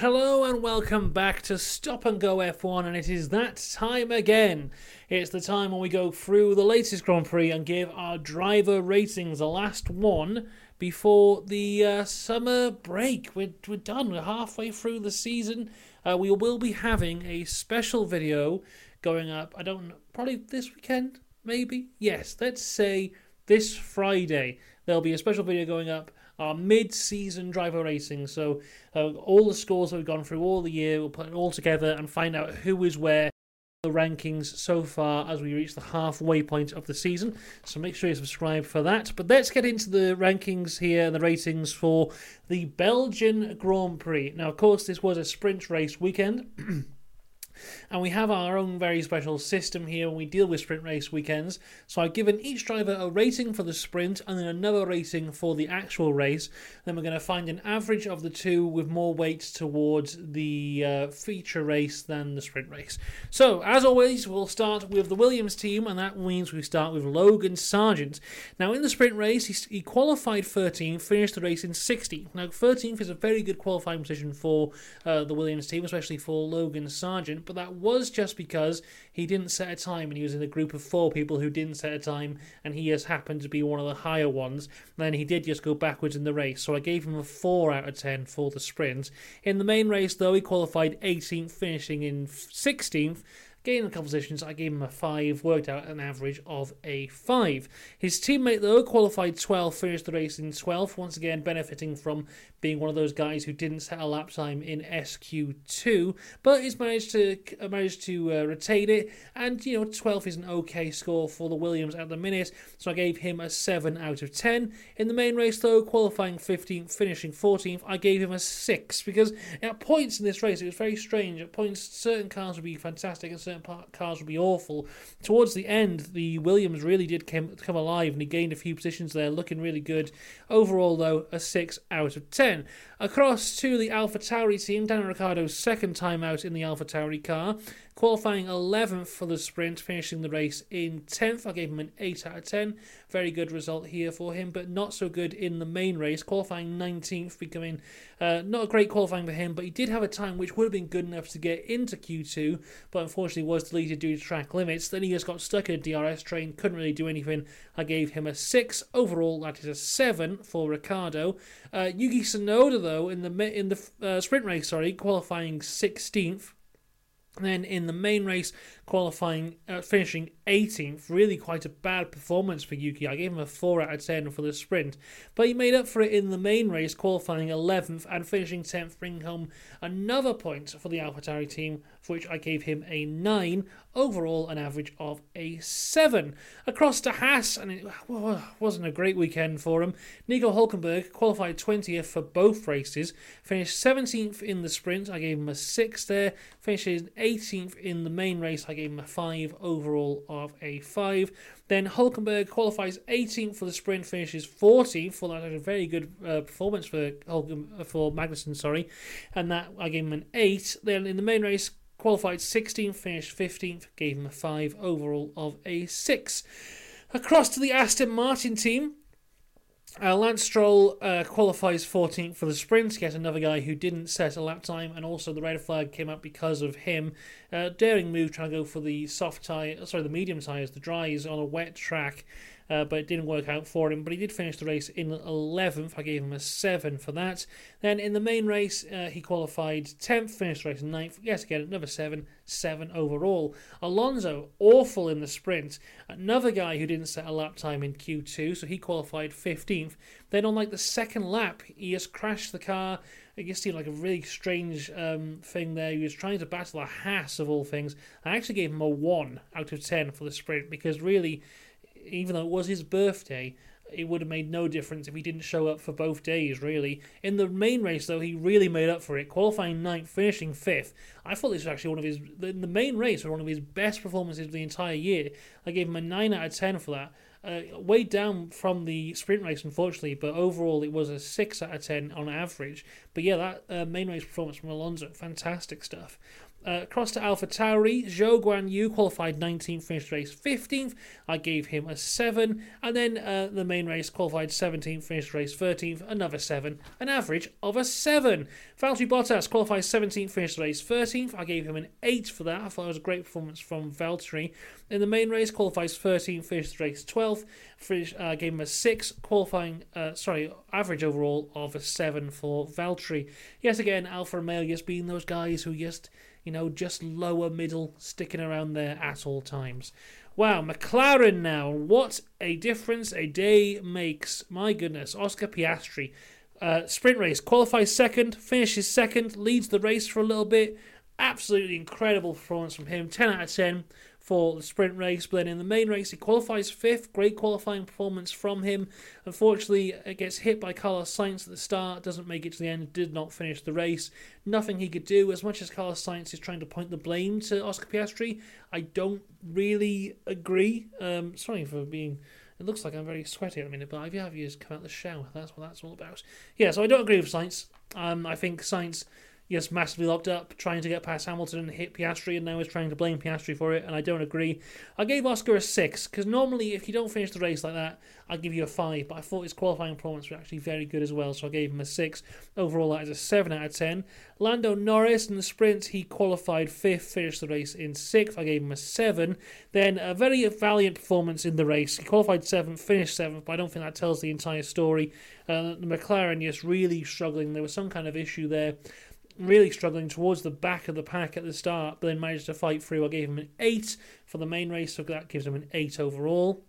Hello and welcome back to Stop and Go F1, and it is that time again. It's the time when we go through the latest Grand Prix and give our driver ratings, the last one before the uh, summer break. We're, we're done, we're halfway through the season. Uh, we will be having a special video going up, I don't know, probably this weekend, maybe? Yes, let's say this Friday. There'll be a special video going up our mid-season driver racing. So uh, all the scores that we've gone through all the year, we'll put it all together and find out who is where the rankings so far as we reach the halfway point of the season. So make sure you subscribe for that. But let's get into the rankings here and the ratings for the Belgian Grand Prix. Now, of course, this was a sprint race weekend. And we have our own very special system here when we deal with sprint race weekends. So I've given each driver a rating for the sprint and then another rating for the actual race. Then we're going to find an average of the two with more weight towards the uh, feature race than the sprint race. So, as always, we'll start with the Williams team, and that means we start with Logan Sargent. Now, in the sprint race, he, qualified 13th, finished the race in 60th. Now, 13th is a very good qualifying position for uh, the Williams team, especially for Logan Sargent but that was just because he didn't set a time and he was in a group of four people who didn't set a time and he has happened to be one of the higher ones. Then he did just go backwards in the race, so I gave him a 4 out of 10 for the sprint. In the main race, though, he qualified 18th, finishing in 16th gained a couple positions. I gave him a 5, worked out an average of a 5. His teammate, though, qualified 12th, finished the race in 12th, once again benefiting from being one of those guys who didn't set a lap time in SQ2, but he's managed to uh, managed to uh, retain it, and you know 12th is an okay score for the Williams at the minute, so I gave him a 7 out of 10. In the main race, though, qualifying 15th, finishing 14th, I gave him a 6 because at points in this race it was very strange. At points, certain cars would be fantastic and certain certain cars would be awful. Towards the end, the Williams really did come, come alive and he gained a few positions there, looking really good. Overall, though, a 6 out of 10. Across to the Alpha Tauri team, Daniel Ricciardo's second time out in the Alpha Tauri car qualifying 11th for the sprint, finishing the race in 10th. I gave him an 8 out of 10. Very good result here for him, but not so good in the main race, qualifying 19th, becoming uh, not a great qualifying for him, but he did have a time which would have been good enough to get into Q2, but unfortunately was deleted due to track limits. Then he just got stuck in a DRS train, couldn't really do anything. I gave him a 6. Overall, that is a 7 for Ricciardo. Uh, Yuki Tsunoda, though, in the in the uh, sprint race, sorry, qualifying 16th. Then in the main race, qualifying, uh, finishing 18th. Really quite a bad performance for Yuki. I gave him a 4 out of 10 for the sprint. But he made up for it in the main race, qualifying 11th and finishing 10th, bringing home another point for the AlphaTauri team, for which I gave him a 9. Overall, an average of a 7. Across to Haas, and it wasn't a great weekend for him. Nico Hulkenberg qualified 20th for both races, finished 17th in the sprint. I gave him a 6 there. Finishes 18th in the main race. I gave him a 5 overall of a 5. Then Hulkenberg qualifies 18th for the sprint, finishes 14th. Well, that's a very good uh, performance for Hulken, for Magnussen, sorry. And that I gave him an 8. Then in the main race, qualified 16th, finished 15th, gave him a 5 overall of a 6. Across to the Aston Martin team, uh, Lance Stroll uh, qualifies 14th for the sprint. Yet another guy who didn't set a lap time, and also the red flag came up because of him. Uh, daring move trying to go for the soft tire, sorry, the medium tires, the dries on a wet track uh, but it didn't work out for him. But he did finish the race in 11th. I gave him a 7 for that. Then in the main race, uh, he qualified 10th, finished the race 9th. Yes, again, another 7, 7 overall. Alonso, awful in the sprint. Another guy who didn't set a lap time in Q2, so he qualified 15th. Then on like the second lap, he just crashed the car. It just seemed like a really strange um, thing there. He was trying to battle a Haas of all things. I actually gave him a 1 out of 10 for the sprint because really even though it was his birthday, it would have made no difference if he didn't show up for both days, really. In the main race, though, he really made up for it, qualifying ninth, finishing fifth. I thought this was actually one of his, in the main race, was one of his best performances of the entire year. I gave him a 9 out of 10 for that. Uh, way down from the sprint race, unfortunately, but overall it was a 6 out of 10 on average. But yeah, that uh, main race performance from Alonso, fantastic stuff. Uh, across to Alpha Tauri, Zhou Guan Yu qualified 19th, finished race 15th. I gave him a 7. And then uh, the main race qualified 17th, finished race 13th, another 7. An average of a 7. Valtteri Bottas qualified 17th, finished race 13th. I gave him an 8 for that. I thought it was a great performance from Valtteri. In the main race, qualifies 13th, finished race 12th. Finish, uh, gave him a 6, qualifying, uh, sorry, average overall of a 7 for Valtteri. Yet again, Alfa Romeo just being those guys who just you know, just lower middle, sticking around there at all times. Wow, McLaren now. What a difference a day makes. My goodness. Oscar Piastri. Uh, sprint race, qualifies second, finishes second, leads the race for a little bit. Absolutely incredible performance from him. 10 out of 10 for the sprint race. But then in the main race, he qualifies fifth. Great qualifying performance from him. Unfortunately, it gets hit by Carlos Sainz at the start, doesn't make it to the end, did not finish the race. Nothing he could do. As much as Carlos Sainz is trying to point the blame to Oscar Piastri, I don't really agree. Um, sorry for being. It looks like I'm very sweaty at the minute, but I've have just come out of the shower. That's what that's all about. Yeah, so I don't agree with Sainz. Um, I think Yes, massively locked up, trying to get past Hamilton and hit Piastri, and now is trying to blame Piastri for it, and I don't agree. I gave Oscar a 6, because normally if you don't finish the race like that, I'd give you a 5, but I thought his qualifying performance was actually very good as well, so I gave him a 6. Overall, that is a 7 out of 10. Lando Norris in the sprint, he qualified 5th, finished the race in 6th, I gave him a 7. Then a very valiant performance in the race. He qualified 7th, finished 7th, but I don't think that tells the entire story. Uh, the McLaren just really struggling. There was some kind of issue there really struggling towards the back of the pack at the start, but then managed to fight through. I gave him an 8 for the main race, so that gives him an 8 overall.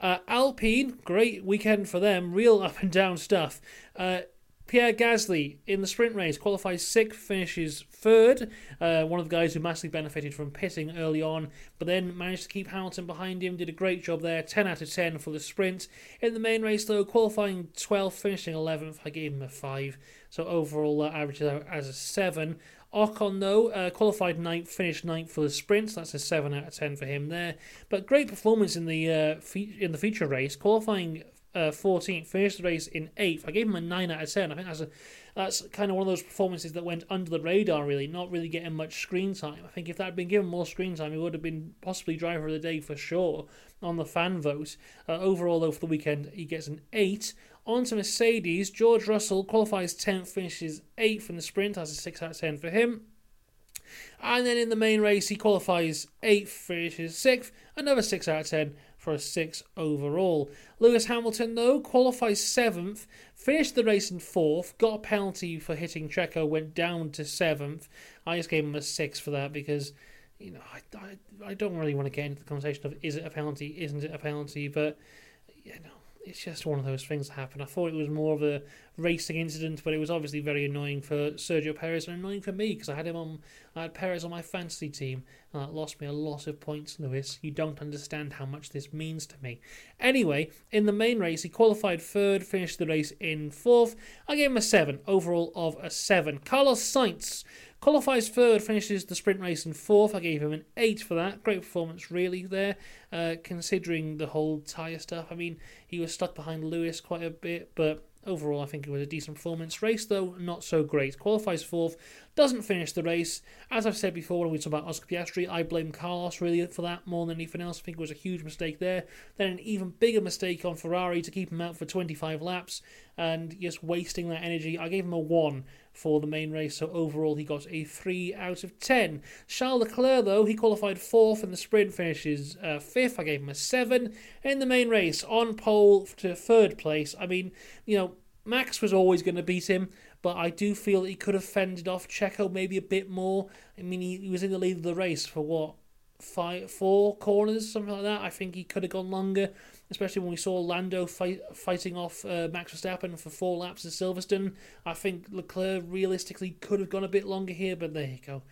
Uh, Alpine, great weekend for them, real up and down stuff. Uh, Pierre Gasly in the sprint race qualifies sixth, finishes third. Uh, one of the guys who massively benefited from pitting early on, but then managed to keep Hamilton behind him. Did a great job there. 10 out of 10 for the sprint. In the main race, though, qualifying 12th, finishing 11th. I gave him a 5. So overall, uh, averages out as a 7. Ocon, though, uh, qualified ninth, finished ninth for the sprint. So that's a 7 out of 10 for him there. But great performance in the uh, fe- in the feature race, qualifying uh, 14th, finished the race in 8th. I gave him a 9 out of 10. I think that's a that's kind of one of those performances that went under the radar, really, not really getting much screen time. I think if that had been given more screen time, he would have been possibly driver of the day for sure on the fan vote. Uh, overall, though, for the weekend, he gets an 8. On to Mercedes, George Russell qualifies 10th, finishes 8th in the sprint. That's a 6 out of 10 for him. And then in the main race, he qualifies 8th, finishes 6th, another 6 out of 10 for a 6 overall. Lewis Hamilton, though, qualifies 7th, finished the race in 4th, got a penalty for hitting Checo, went down to 7th. I just gave him a 6 for that because, you know, I, I, I don't really want to get into the conversation of is it a penalty, isn't it a penalty, but, you know, it's just one of those things that happen. I thought it was more of a racing incident, but it was obviously very annoying for Sergio Perez and annoying for me because I had him on, I had Perez on my fantasy team, and that lost me a lot of points. Lewis, you don't understand how much this means to me. Anyway, in the main race, he qualified third, finished the race in fourth. I gave him a seven overall of a seven. Carlos Sainz Qualifies third, finishes the sprint race in fourth. I gave him an eight for that. Great performance, really, there, uh, considering the whole tyre stuff. I mean, he was stuck behind Lewis quite a bit, but overall, I think it was a decent performance. Race, though, not so great. Qualifies fourth, doesn't finish the race. As I've said before when we talk about Oscar Piastri, I blame Carlos really for that more than anything else. I think it was a huge mistake there. Then an even bigger mistake on Ferrari to keep him out for 25 laps and just wasting that energy. I gave him a 1 for the main race, so overall he got a 3 out of 10. Charles Leclerc, though, he qualified 4th in the sprint, finishes uh, 5th. I gave him a 7. In the main race, on pole to 3rd place. I mean, you know, Max was always going to beat him, but I do feel he could have fended off Checo maybe a bit more. I mean, he, he was in the lead of the race for what? Five, four corners, something like that. I think he could have gone longer especially when we saw Lando fight, fighting off uh, Max Verstappen for four laps at Silverstone. I think Leclerc realistically could have gone a bit longer here, but there you go.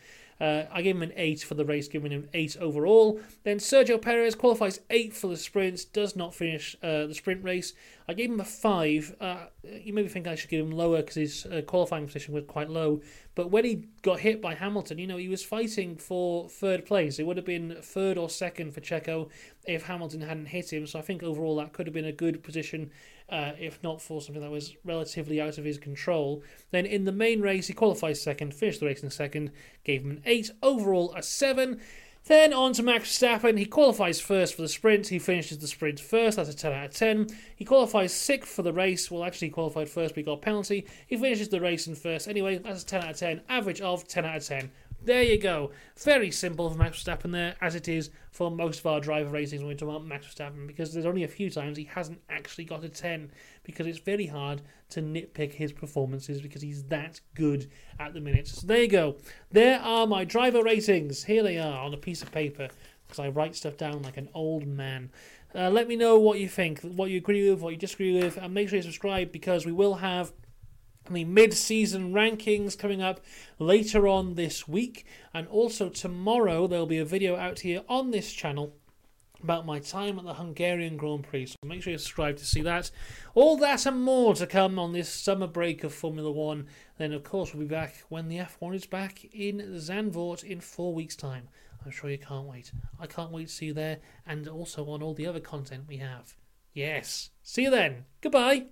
Uh, I gave him an 8 for the race, giving him 8 overall. Then Sergio Perez qualifies 8 for the sprint, does not finish uh, the sprint race. I gave him a 5. Uh, you maybe think I should give him lower because his uh, qualifying position was quite low. But when he got hit by Hamilton, you know, he was fighting for third place. It would have been third or second for Checo if Hamilton hadn't hit him. So I think overall that could have been a good position uh, if not for something that was relatively out of his control. Then in the main race, he qualifies second, finished the race in second, gave him an 8, overall a 7. Then on to Max Verstappen. He qualifies first for the sprint. He finishes the sprint first. That's a 10 out of 10. He qualifies sixth for the race. Well, actually, he qualified first, but he got a penalty. He finishes the race in first. Anyway, that's a 10 out of 10. Average of 10 out of 10. There you go. Very simple for Max Verstappen there, as it is for most of our driver ratings when we talk about Max Verstappen, because there's only a few times he hasn't actually got a 10, because it's very hard to nitpick his performances because he's that good at the minute. So there you go. There are my driver ratings. Here they are on a piece of paper, because I write stuff down like an old man. Uh, let me know what you think, what you agree with, what you disagree with, and make sure you subscribe because we will have the mid-season rankings coming up later on this week and also tomorrow there'll be a video out here on this channel about my time at the Hungarian Grand Prix. So make sure you subscribe to see that. All that and more to come on this summer break of Formula One. Then, of course, we'll be back when the F1 is back in Zandvoort in four weeks' time. I'm sure you can't wait. I can't wait to see you there and also on all the other content we have. Yes. See you then. Goodbye.